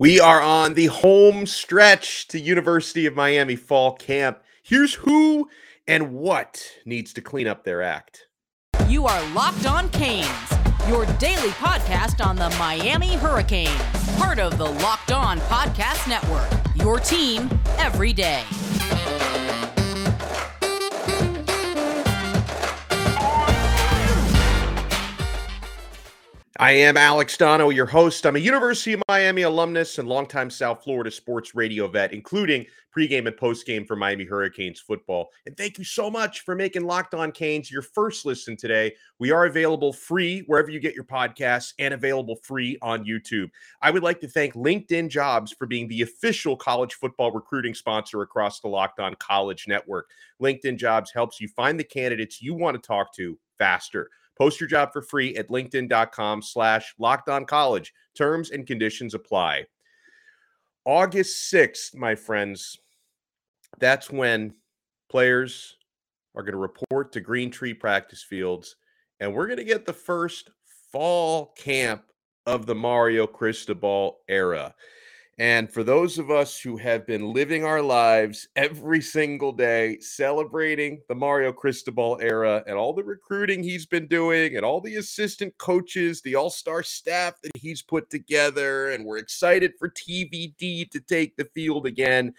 We are on the home stretch to University of Miami fall camp. Here's who and what needs to clean up their act. You are Locked On Canes, your daily podcast on the Miami Hurricanes, part of the Locked On Podcast Network. Your team every day. I am Alex Donno, your host. I'm a University of Miami alumnus and longtime South Florida sports radio vet, including pregame and postgame for Miami Hurricanes football. And thank you so much for making Locked On Canes your first listen today. We are available free wherever you get your podcasts and available free on YouTube. I would like to thank LinkedIn Jobs for being the official college football recruiting sponsor across the Locked On College Network. LinkedIn Jobs helps you find the candidates you want to talk to faster. Post your job for free at linkedin.com slash locked on college. Terms and conditions apply. August 6th, my friends, that's when players are going to report to Green Tree practice fields, and we're going to get the first fall camp of the Mario Cristobal era. And for those of us who have been living our lives every single day, celebrating the Mario Cristobal era and all the recruiting he's been doing and all the assistant coaches, the all star staff that he's put together, and we're excited for TVD to take the field again.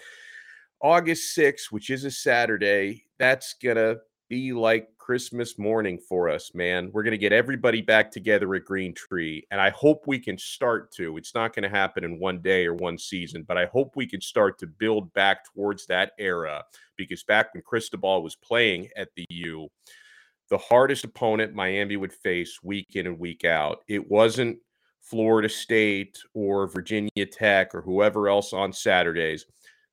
August 6th, which is a Saturday, that's going to be like Christmas morning for us, man. We're going to get everybody back together at Green Tree. And I hope we can start to. It's not going to happen in one day or one season, but I hope we can start to build back towards that era because back when Cristobal was playing at the U, the hardest opponent Miami would face week in and week out, it wasn't Florida State or Virginia Tech or whoever else on Saturdays.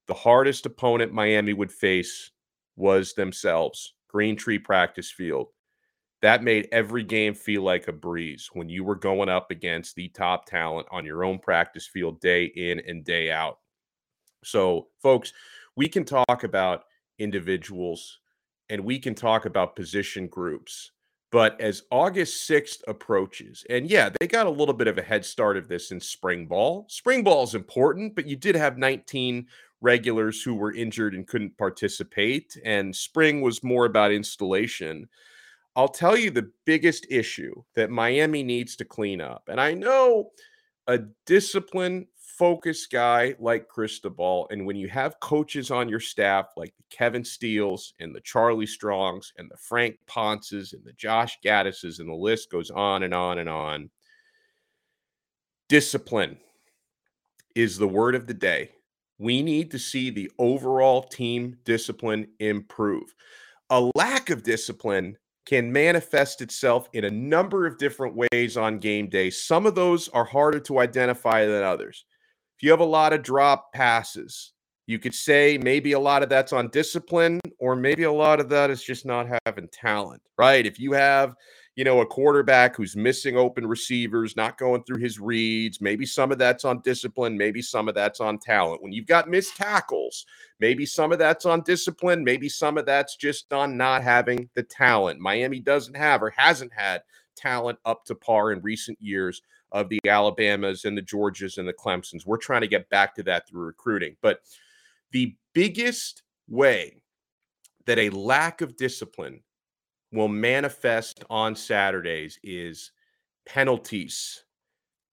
The hardest opponent Miami would face was themselves Green Tree practice field. That made every game feel like a breeze when you were going up against the top talent on your own practice field day in and day out. So, folks, we can talk about individuals and we can talk about position groups. But as August 6th approaches, and yeah, they got a little bit of a head start of this in spring ball. Spring ball is important, but you did have 19 regulars who were injured and couldn't participate, and spring was more about installation. I'll tell you the biggest issue that Miami needs to clean up. And I know a discipline focused guy like Cristobal, and when you have coaches on your staff like the Kevin Steeles and the Charlie Strongs and the Frank Ponces and the Josh Gattises, and the list goes on and on and on. Discipline is the word of the day we need to see the overall team discipline improve. A lack of discipline can manifest itself in a number of different ways on game day. Some of those are harder to identify than others. If you have a lot of drop passes, you could say maybe a lot of that's on discipline, or maybe a lot of that is just not having talent, right? If you have you know, a quarterback who's missing open receivers, not going through his reads. Maybe some of that's on discipline, maybe some of that's on talent. When you've got missed tackles, maybe some of that's on discipline, maybe some of that's just on not having the talent. Miami doesn't have or hasn't had talent up to par in recent years of the Alabamas and the Georgias and the Clemsons. We're trying to get back to that through recruiting. But the biggest way that a lack of discipline will manifest on Saturdays is penalties.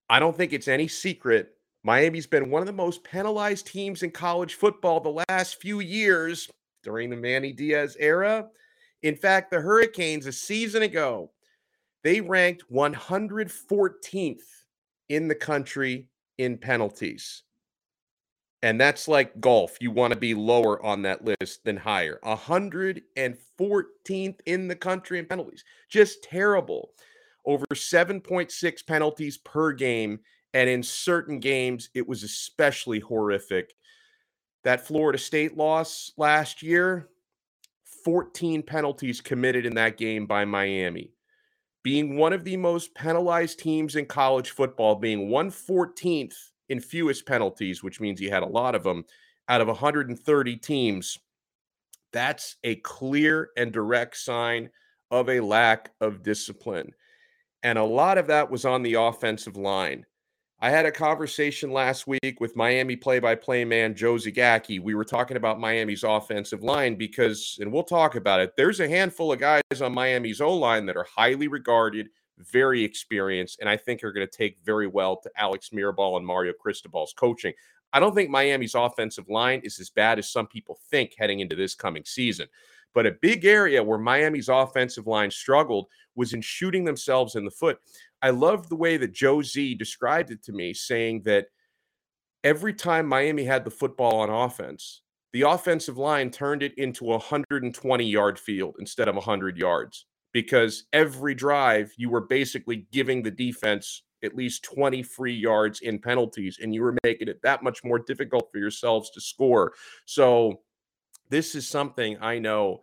I don't think it's any secret. Miami's been one of the most penalized teams in college football the last few years during the Manny Diaz era. In fact, the Hurricanes a season ago, they ranked 114th in the country in penalties. And that's like golf. You want to be lower on that list than higher. 114th in the country in penalties. Just terrible. Over 7.6 penalties per game. And in certain games, it was especially horrific. That Florida State loss last year, 14 penalties committed in that game by Miami. Being one of the most penalized teams in college football, being 114th in fewest penalties, which means he had a lot of them out of 130 teams. That's a clear and direct sign of a lack of discipline. And a lot of that was on the offensive line. I had a conversation last week with Miami play-by-play man Joe Zagacki. We were talking about Miami's offensive line because, and we'll talk about it. There's a handful of guys on Miami's O line that are highly regarded, very experienced, and I think are going to take very well to Alex Mirabal and Mario Cristobal's coaching. I don't think Miami's offensive line is as bad as some people think heading into this coming season. But a big area where Miami's offensive line struggled was in shooting themselves in the foot. I love the way that Joe Z described it to me, saying that every time Miami had the football on offense, the offensive line turned it into a 120 yard field instead of 100 yards because every drive you were basically giving the defense at least 20 free yards in penalties and you were making it that much more difficult for yourselves to score. So this is something I know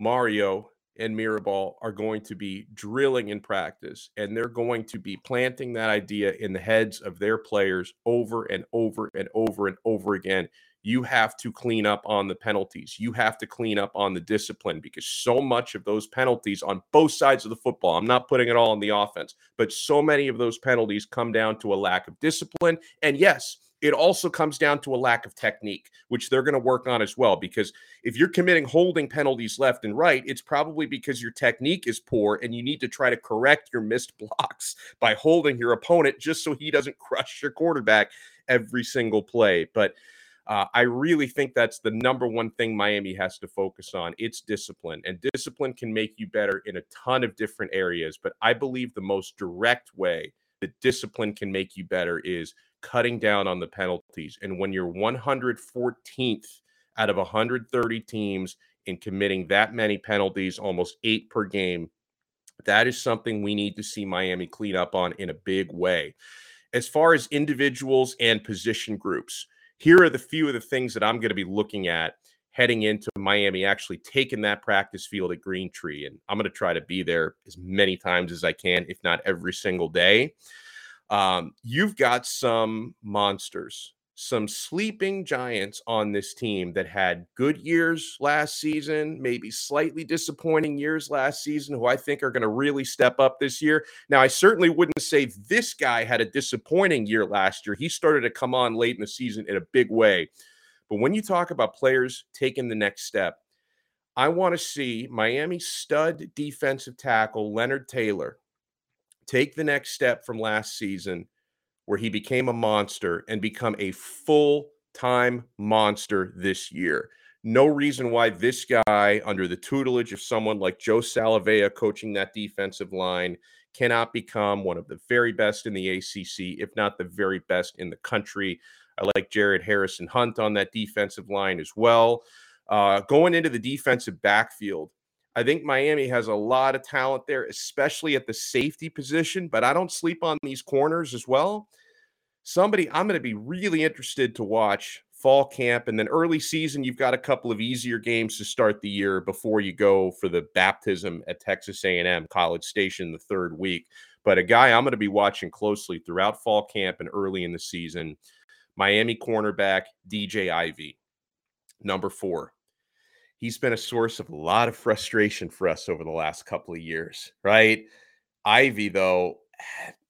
Mario and Mirabal are going to be drilling in practice, and they're going to be planting that idea in the heads of their players over and over and over and over again. You have to clean up on the penalties. You have to clean up on the discipline because so much of those penalties on both sides of the football, I'm not putting it all on the offense, but so many of those penalties come down to a lack of discipline. And yes, it also comes down to a lack of technique, which they're going to work on as well. Because if you're committing holding penalties left and right, it's probably because your technique is poor and you need to try to correct your missed blocks by holding your opponent just so he doesn't crush your quarterback every single play. But uh, I really think that's the number one thing Miami has to focus on. It's discipline, and discipline can make you better in a ton of different areas. But I believe the most direct way that discipline can make you better is cutting down on the penalties. And when you're 114th out of 130 teams in committing that many penalties, almost eight per game, that is something we need to see Miami clean up on in a big way. As far as individuals and position groups, here are the few of the things that I'm going to be looking at heading into Miami, actually taking that practice field at Green Tree. And I'm going to try to be there as many times as I can, if not every single day. Um, you've got some monsters, some sleeping giants on this team that had good years last season, maybe slightly disappointing years last season, who I think are going to really step up this year. Now, I certainly wouldn't say this guy had a disappointing year last year. He started to come on late in the season in a big way. But when you talk about players taking the next step, I want to see Miami stud defensive tackle Leonard Taylor take the next step from last season where he became a monster and become a full time monster this year. No reason why this guy, under the tutelage of someone like Joe Salavea coaching that defensive line, cannot become one of the very best in the ACC, if not the very best in the country. I like Jared Harrison Hunt on that defensive line as well. Uh, going into the defensive backfield, I think Miami has a lot of talent there, especially at the safety position, but I don't sleep on these corners as well. Somebody I'm going to be really interested to watch fall camp and then early season you've got a couple of easier games to start the year before you go for the baptism at Texas A&M College Station the third week. But a guy I'm going to be watching closely throughout fall camp and early in the season, Miami cornerback DJ Ivey, Number 4, he's been a source of a lot of frustration for us over the last couple of years, right? Ivey, though,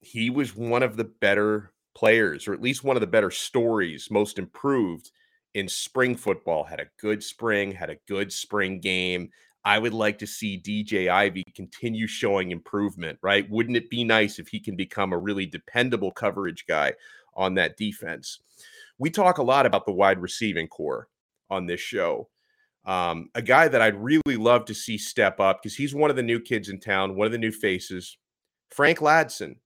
he was one of the better players, or at least one of the better stories, most improved in spring football. Had a good spring, had a good spring game. I would like to see DJ Ivey continue showing improvement, right? Wouldn't it be nice if he can become a really dependable coverage guy on that defense? We talk a lot about the wide receiving core on this show. Um, a guy that I'd really love to see step up because he's one of the new kids in town, one of the new faces. Frank Ladson.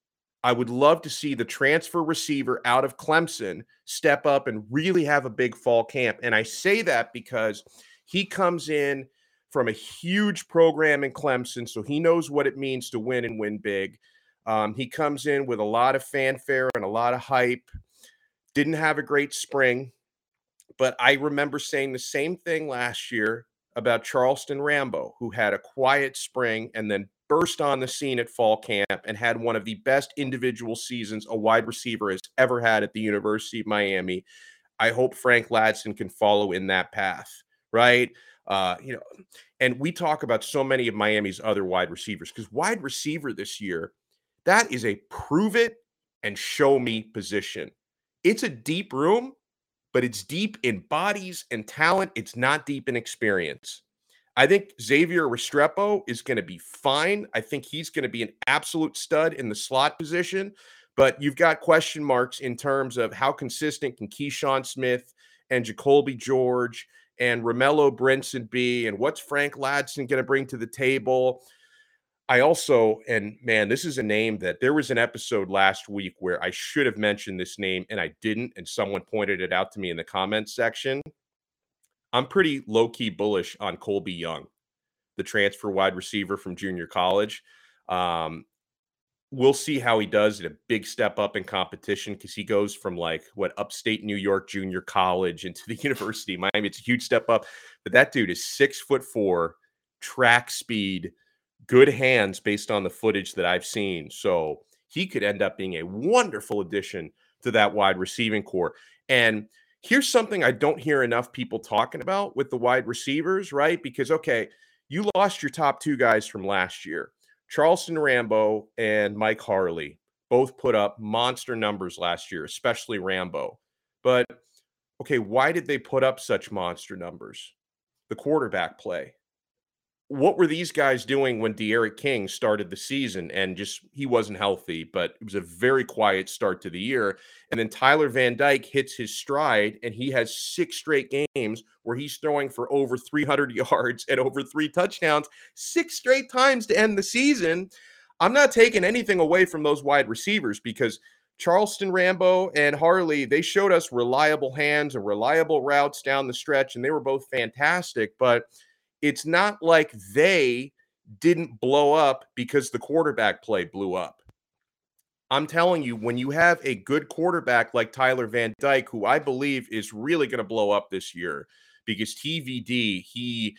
I would love to see the transfer receiver out of Clemson step up and really have a big fall camp. And I say that because he comes in from a huge program in Clemson, so he knows what it means to win and win big. Um, he comes in with a lot of fanfare and a lot of hype. Didn't have a great spring. But I remember saying the same thing last year about Charleston Rambo, who had a quiet spring and then burst on the scene at fall camp and had one of the best individual seasons a wide receiver has ever had at the University of Miami. I hope Frank Ladson can follow in that path, right? Uh, you know, and we talk about so many of Miami's other wide receivers because wide receiver this year, that is a prove it and show me position. It's a deep room, but it's deep in bodies and talent. It's not deep in experience. I think Xavier Restrepo is going to be fine. I think he's going to be an absolute stud in the slot position, but you've got question marks in terms of how consistent can Keyshawn Smith and Jacoby George and Romello Brinson be, and what's Frank Ladson going to bring to the table? I also, and man, this is a name that there was an episode last week where I should have mentioned this name and I didn't, and someone pointed it out to me in the comments section. I'm pretty low key bullish on Colbie Young, the transfer wide receiver from junior college. Um, we'll see how he does at a big step up in competition because he goes from like what upstate New York junior college into the University of Miami. It's a huge step up, but that dude is six foot four, track speed good hands based on the footage that I've seen. So he could end up being a wonderful addition to that wide receiving core. And here's something I don't hear enough people talking about with the wide receivers, right? Because, okay, you lost your top two guys from last year Charleston Rambo and Mike Harley both put up monster numbers last year, especially Rambo. But, okay, why did they put up such monster numbers? The quarterback play what were these guys doing when D'Eriq King started the season and just he wasn't healthy, but it was a very quiet start to the year. And then Tyler Van Dyke hits his stride and he has six straight games where he's throwing for over 300 yards and over three touchdowns, six straight times to end the season. I'm not taking anything away from those wide receivers because Charleston Rambo and Harley, they showed us reliable hands and reliable routes down the stretch, and they were both fantastic. But it's not like they didn't blow up because the quarterback play blew up. I'm telling you, when you have a good quarterback like Tyler Van Dyke, who I believe is really going to blow up this year, because TVD, he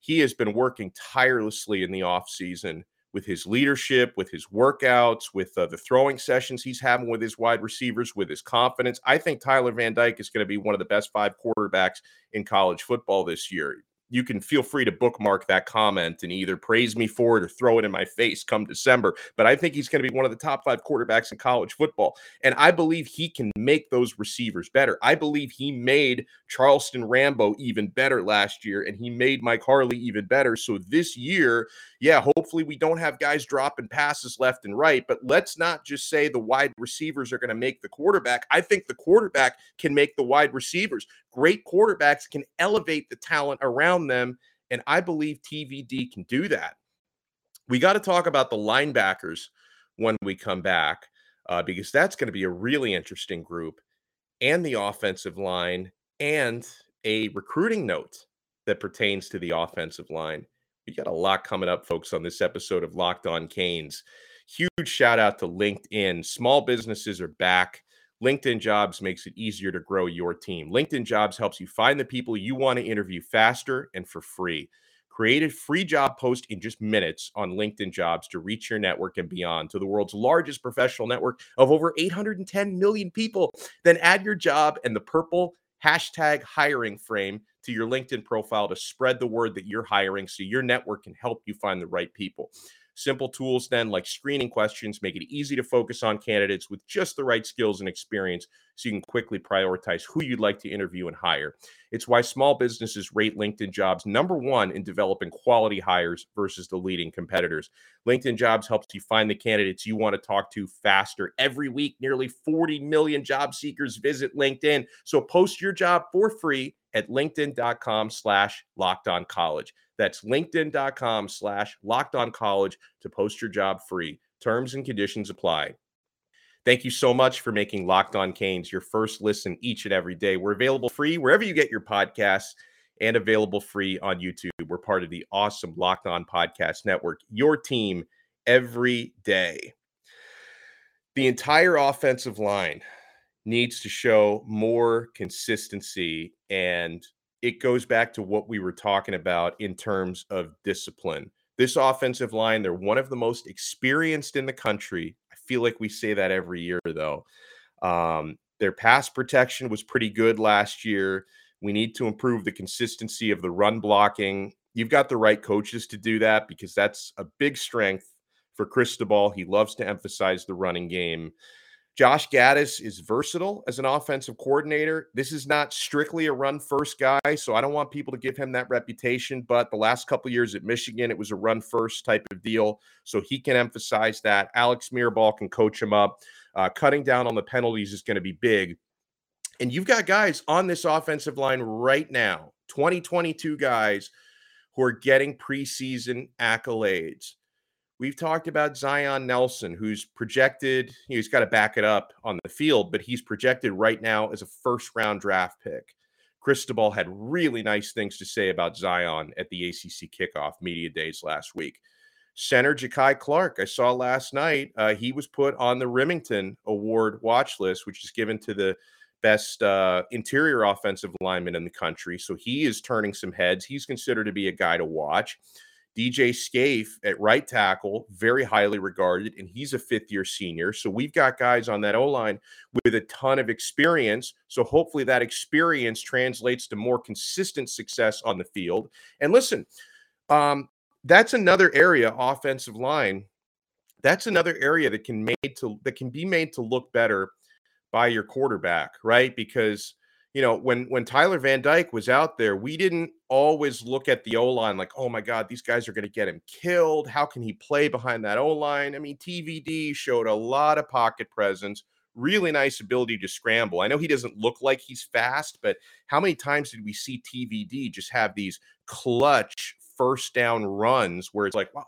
he has been working tirelessly in the offseason with his leadership, with his workouts, with uh, the throwing sessions he's having with his wide receivers, with his confidence. I think Tyler Van Dyke is going to be one of the best five quarterbacks in college football this year you can feel free to bookmark that comment and either praise me for it or throw it in my face come December. But I think he's going to be one of the top five quarterbacks in college football. And I believe he can make those receivers better. I believe he made Charleston Rambo even better last year, and he made Mike Harley even better. So this year, yeah, hopefully we don't have guys dropping passes left and right, but let's not just say the wide receivers are going to make the quarterback. I think the quarterback can make the wide receivers. Great quarterbacks can elevate the talent around them, and I believe TVD can do that. We got to talk about the linebackers when we come back uh, because that's going to be a really interesting group, and the offensive line, and a recruiting note that pertains to the offensive line. We got a lot coming up, folks, on this episode of Locked On Canes. Huge shout out to LinkedIn. Small businesses are back. LinkedIn Jobs makes it easier to grow your team. LinkedIn Jobs helps you find the people you want to interview faster and for free. Create a free job post in just minutes on LinkedIn Jobs to reach your network and beyond to the world's largest professional network of over 810 million people. Then add your job and the purple hashtag hiring frame to your LinkedIn profile to spread the word that you're hiring so your network can help you find the right people. Simple tools, then, like screening questions, make it easy to focus on candidates with just the right skills and experience so you can quickly prioritize who you'd like to interview and hire. It's why small businesses rate LinkedIn jobs number one in developing quality hires versus the leading competitors. LinkedIn jobs helps you find the candidates you want to talk to faster. Every week, nearly 40 million job seekers visit LinkedIn. So post your job for free at linkedin.com slash locked on college. That's linkedin.com slash locked on college to post your job free. Terms and conditions apply. Thank you so much for making Locked On Canes your first listen each and every day. We're available free wherever you get your podcasts and available free on YouTube. We're part of the awesome Locked On Podcast Network, your team every day. The entire offensive line needs to show more consistency and it goes back to what we were talking about in terms of discipline. This offensive line, they're one of the most experienced in the country. I feel like we say that every year, though. Um, their pass protection was pretty good last year. We need to improve the consistency of the run blocking. You've got the right coaches to do that because that's a big strength for Cristobal. He loves to emphasize the running game. Josh Gattis is versatile as an offensive coordinator. This is not strictly a run first guy, so I don't want people to give him that reputation. But the last couple years at Michigan, it was a run first type of deal, so he can emphasize that. Alex Mirabal can coach him up. Uh, cutting down on the penalties is going to be big. And you've got guys on this offensive line right now, 2022 guys who are getting preseason accolades. We've talked about Zion Nelson, who's projected, you know, he's got to back it up on the field, but he's projected right now as a first round draft pick. Cristobal had really nice things to say about Zion at the ACC kickoff media days last week. Center Jakai Clark, I saw last night, uh, he was put on the Remington Award watch list, which is given to the best uh, interior offensive lineman in the country. So he is turning some heads. He's considered to be a guy to watch. DJ Scaife at right tackle, very highly regarded, and he's a fifth year senior. So we've got guys on that O line with a ton of experience. So hopefully that experience translates to more consistent success on the field. And listen, um, that's another area, offensive line. That's another area that can made to that can be made to look better by your quarterback, right? Because you know, when when Tyler Van Dyke was out there, we didn't always look at the O line like, oh my God, these guys are going to get him killed. How can he play behind that O line? I mean, TVD showed a lot of pocket presence, really nice ability to scramble. I know he doesn't look like he's fast, but how many times did we see TVD just have these clutch first down runs where it's like, wow,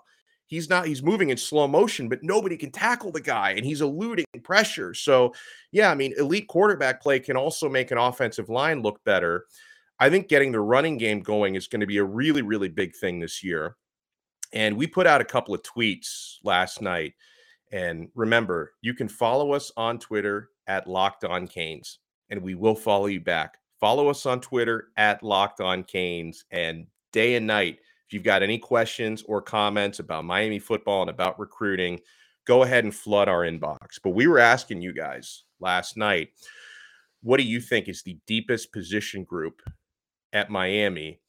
he's not he's moving in slow motion but nobody can tackle the guy and he's eluding pressure. So yeah i mean elite quarterback play can also make an offensive line look better. I think getting the running game going is going to be a really really big thing this year. And we put out a couple of tweets last night and remember you can follow us on twitter at locked on canes and we will follow you back. Follow us on twitter at locked on canes and day and night if you've got any questions or comments about Miami football and about recruiting, go ahead and flood our inbox. But we were asking you guys last night, what do you think is the deepest position group at Miami?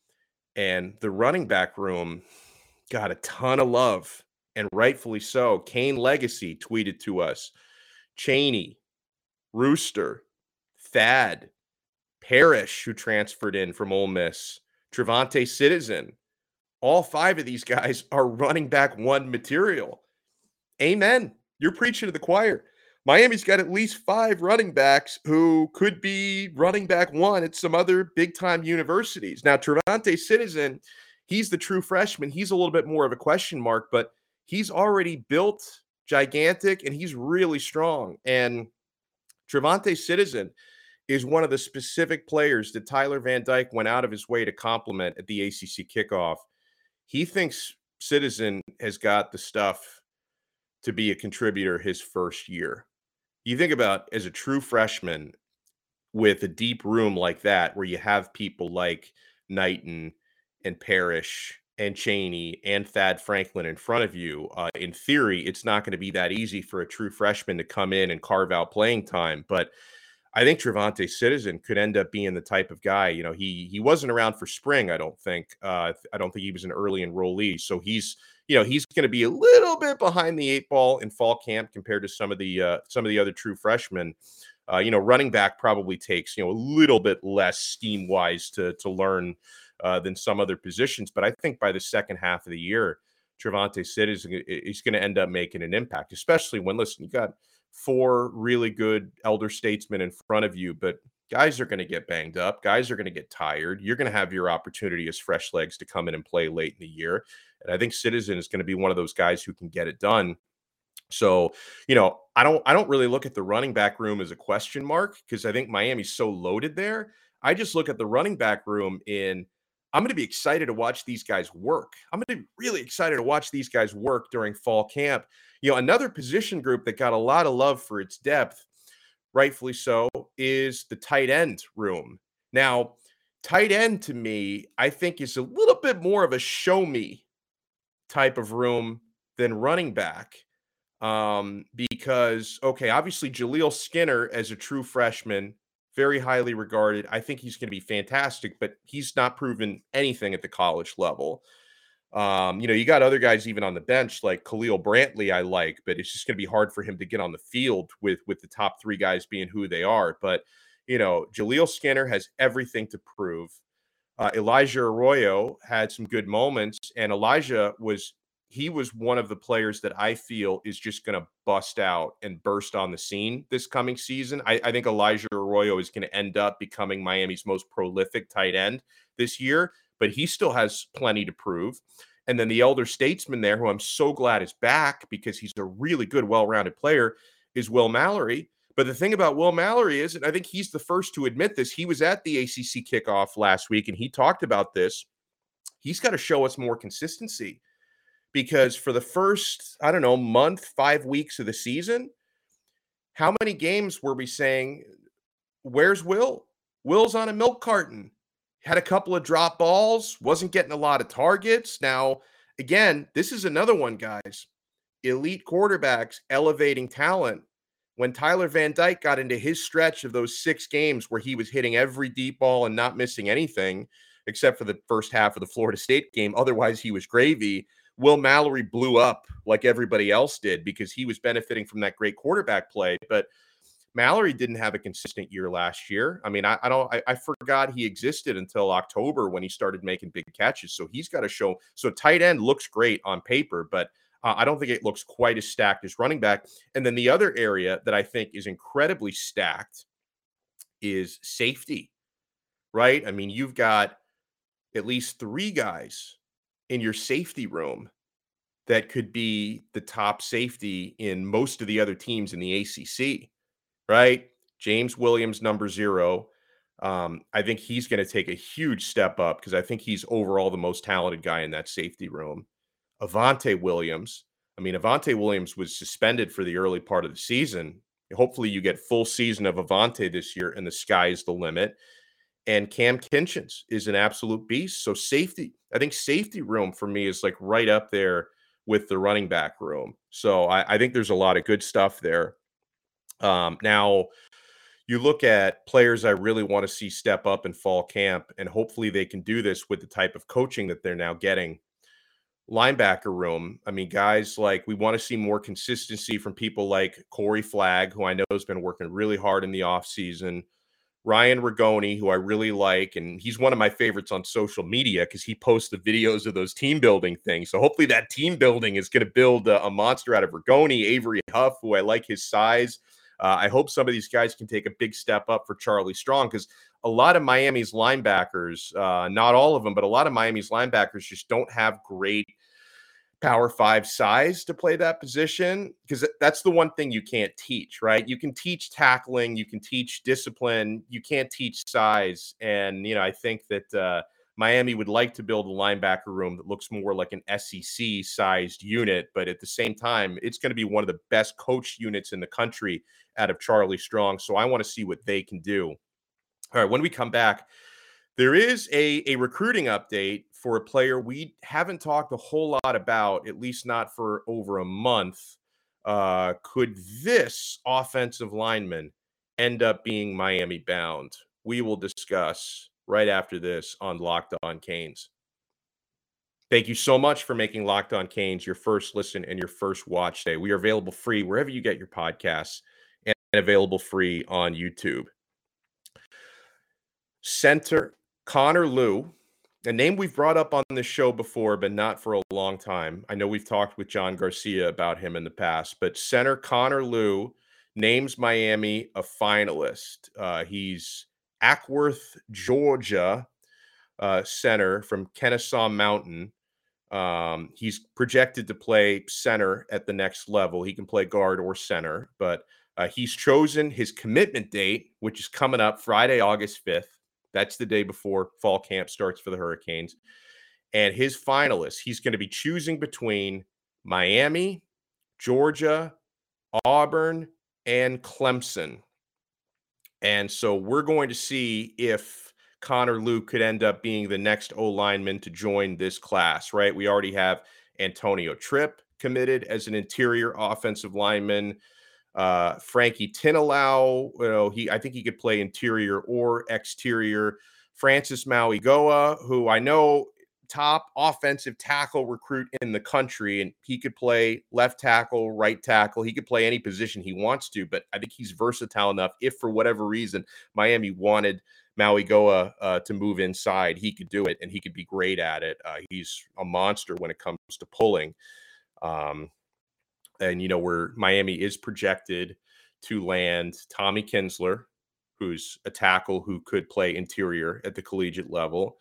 And the running back room got a ton of love, and rightfully so. Kane Legacy tweeted to us Chaney, Rooster, Thad, Parrish, who transferred in from Ole Miss, Travante Citizen, all five of these guys are running back one material. Amen. You're preaching to the choir. Miami's got at least five running backs who could be running back one at some other big time universities. Now, Travante Citizen, he's the true freshman. He's a little bit more of a question mark, but he's already built gigantic and he's really strong. And Travante Citizen is one of the specific players that Tyler Van Dyke went out of his way to compliment at the ACC kickoff he thinks Citizen has got the stuff to be a contributor his first year. You think about as a true freshman with a deep room like that, where you have people like Knighton and Parrish and Chaney and Thad Franklin in front of you. Uh, in theory, it's not going to be that easy for a true freshman to come in and carve out playing time, but I think Travante Citizen could end up being the type of guy. You know, he he wasn't around for spring. I don't think. Uh, I don't think he was an early enrollee. So he's you know he's going to be a little bit behind the eight ball in fall camp compared to some of the uh, some of the other true freshmen. Uh, you know, running back probably takes you know a little bit less scheme wise to to learn uh, than some other positions. But I think by the second half of the year, Travante Citizen is going to end up making an impact, especially when listen, you got four really good elder statesmen in front of you, but guys are going to get banged up. Guys are going to get tired. You're going to have your opportunity as fresh legs to come in and play late in the year. And I think Citizen is going to be one of those guys who can get it done. So, you know, I don't I don't really look at the running back room as a question mark because I think Miami's so loaded there. I just look at the running back room in I'm going to be excited to watch these guys work. I'm going to be really excited to watch these guys work during fall camp you know, another position group that got a lot of love for its depth, rightfully so, is the tight end room. Now, tight end to me, I think is a little bit more of a show me type of room than running back. Um, because okay, obviously Jaleel Skinner as a true freshman, very highly regarded. I think he's going to be fantastic, but he's not proven anything at the college level. Um, you know, you got other guys even on the bench like Khalil Brantley, I like, but it's just going to be hard for him to get on the field with with the top three guys being who they are. But you know, Jaleel Skinner has everything to prove. Uh, Elijah Arroyo had some good moments, and Elijah was he was one of the players that I feel is just going to bust out and burst on the scene this coming season. I, I think Elijah Arroyo is going to end up becoming Miami's most prolific tight end this year, but he still has plenty to prove. And then the elder statesman there, who I'm so glad is back because he's a really good, well rounded player, is Will Mallory. But the thing about Will Mallory is, and I think he's the first to admit this, he was at the ACC kickoff last week and he talked about this. He's got to show us more consistency because for the first, I don't know, month, five weeks of the season, how many games were we saying, Where's Will? Will's on a milk carton. Had a couple of drop balls, wasn't getting a lot of targets. Now, again, this is another one, guys. Elite quarterbacks elevating talent. When Tyler Van Dyke got into his stretch of those six games where he was hitting every deep ball and not missing anything, except for the first half of the Florida State game, otherwise he was gravy Will Mallory blew up like everybody else did because he was benefiting from that great quarterback play. But Mallory didn't have a consistent year last year. I mean, I, I don't, I, I, forgot he existed until October when he started making big catches. So he's got to show. So tight end looks great on paper, but uh, I don't think it looks quite as stacked as running back. And then the other area that I think is incredibly stacked is safety, right? I mean, you've got at least three guys in your safety room that could be the top safety in most of the other teams in the ACC, right? James Williams, number zero. Um, I think he's going to take a huge step up because I think he's overall the most talented guy in that safety room. Avantae Williams. I mean, Avantae Williams was suspended for the early part of the season. Hopefully, you get full season of Avantae this year, and the sky is the limit. And Cam Kinchens is an absolute beast. So safety, I think safety room for me is like right up there with the running back room. So I, I think there's a lot of good stuff there. Um, now, you look at players I really want to see step up in fall camp, and hopefully they can do this with the type of coaching that they're now getting. Linebacker room. I mean, guys like we want to see more consistency from people like Corey Flagg, who I know has been working really hard in the offseason. Ryan Ragone, who I really like, and he's one of my favorites on social media because he posts the videos of those team building things. So hopefully that team building is going to build a, a, monster out of Ragone, Avery Huff, who I like his size. Uh, I hope some of these guys can take a big step up for Charlie Strong because a lot of Miami's linebackers, uh, not all of them, but a lot of Miami's linebackers just don't have great power five size to play that position because that's the one thing you can't teach, right? You can teach tackling, you can teach discipline, you can't teach size. And, you know, I think that uh, Miami would like to build a linebacker room that looks more like an SEC sized unit, but at the same time, it's going to be one of the best coached units in the country out of Charlie Strong. So I want to see what they can do. All right, when we come back, there is a, a recruiting update for a player we haven't talked a whole lot about, at least not for over a month. Uh, could this offensive lineman end up being Miami bound? We will discuss right after this on Locked On Canes. Thank you so much for making Locked On Canes your first listen and your first watch day. We are available free wherever you get your podcasts and available free on YouTube. Center Connor Lew a name we've brought up on this show before, but not for a long time. I know we've talked with John Garcia about him in the past, but center Connor Lew names Miami a finalist. Uh, he's Acworth, Georgia uh, center from Kennesaw Mountain. Um, he's projected to play center at the next level. He can play guard or center, but uh, he's chosen his commitment date, which is coming up Friday, August 5th. That's the day before fall camp starts for the Hurricanes. And his finalists, he's going to be choosing between Miami, Georgia, Auburn, and Clemson. And so we're going to see if Connor Luke could end up being the next O lineman to join this class, right? We already have Antonio Tripp committed as an interior offensive lineman. Uh, Frankie Tinalau, you know, he I think he could play interior or exterior. Francis Mauigoa, who I know top offensive tackle recruit in the country, and he could play left tackle, right tackle. He could play any position he wants to, but I think he's versatile enough. If for whatever reason Miami wanted Mauigoa uh, to move inside, he could do it, and he could be great at it. Uh, he's a monster when it comes to pulling. Um, and you know where Miami is projected to land Tommy Kinsler, who's a tackle who could play interior at the collegiate level,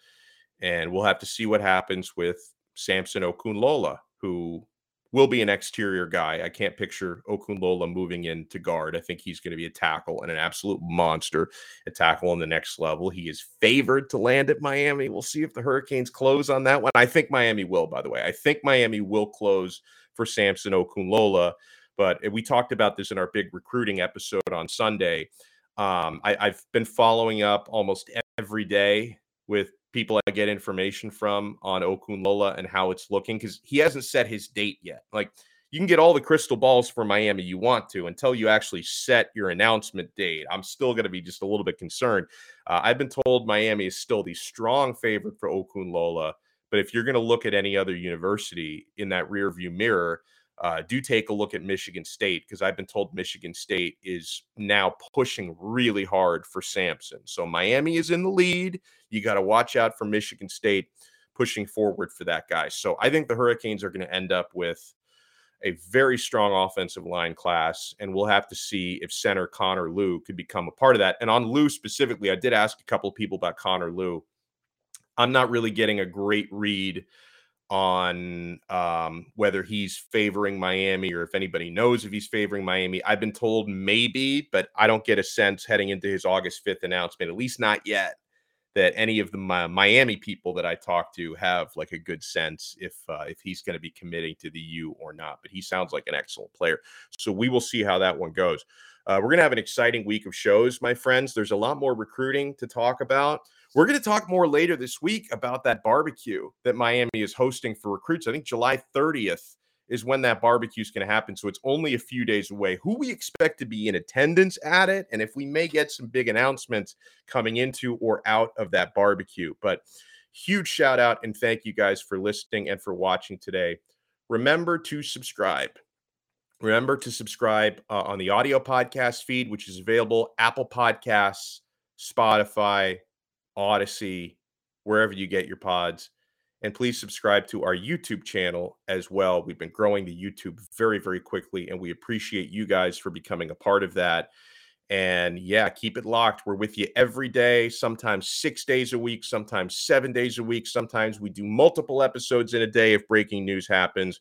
and we'll have to see what happens with Samson Okunlola, who will be an exterior guy. I can't picture Okunlola moving in to guard. I think he's going to be a tackle and an absolute monster at tackle on the next level. He is favored to land at Miami. We'll see if the Hurricanes close on that one. I think Miami will, by the way. I think Miami will close for Samson Okunlola. But we talked about this in our big recruiting episode on Sunday. Um, I, I've been following up almost every day with people I get information from on Okunlola and how it's looking because he hasn't set his date yet. Like you can get all the crystal balls for Miami you want to until you actually set your announcement date. I'm still going to be just a little bit concerned. Uh, I've been told Miami is still the strong favorite for Okunlola, but if you're going to look at any other university in that rear view mirror, uh, do take a look at Michigan State because I've been told Michigan State is now pushing really hard for Samson. So Miami is in the lead. You got to watch out for Michigan State pushing forward for that guy. So I think the Hurricanes are going to end up with a very strong offensive line class, and we'll have to see if center Connor Lew could become a part of that. And on Lew specifically, I did ask a couple of people about Connor Lew. I'm not really getting a great read on um, whether he's favoring Miami or if anybody knows if he's favoring Miami. I've been told maybe, but I don't get a sense heading into his August 5th announcement, at least not yet, that any of the Miami people that I talk to have like a good sense if uh, if he's going to be committing to the U or not. But he sounds like an excellent player, so we will see how that one goes. Uh, we're going to have an exciting week of shows, my friends. There's a lot more recruiting to talk about. We're going to talk more later this week about that barbecue that Miami is hosting for recruits. I think July 30th is when that barbecue is going to happen. So it's only a few days away. Who we expect to be in attendance at it, and if we may get some big announcements coming into or out of that barbecue. But huge shout out and thank you guys for listening and for watching today. Remember to subscribe. Remember to subscribe uh, on the audio podcast feed, which is available Apple Podcasts, Spotify, Audacy, wherever you get your pods. And please subscribe to our YouTube channel as well. We've been growing the YouTube very, very quickly, and we appreciate you guys for becoming a part of that. And yeah, keep it locked. We're with you every day, sometimes six days a week, sometimes seven days a week. Sometimes we do multiple episodes in a day if breaking news happens.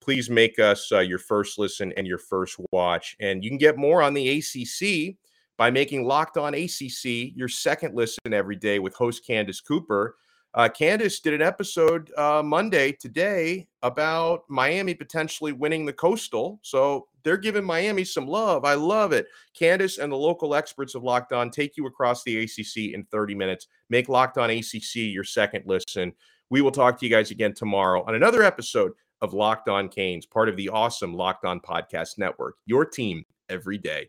Please make us uh, your first listen and your first watch. And you can get more on the ACC by making Locked On ACC your second listen every day with host Candace Cooper. Uh, Candace did an episode uh, Monday today about Miami potentially winning the Coastal. So they're giving Miami some love. I love it. Candace and the local experts of Locked On take you across the ACC in 30 minutes. Make Locked On ACC your second listen. We will talk to you guys again tomorrow on another episode of Locked On Canes, part of the awesome Locked On Podcast Network. Your team every day.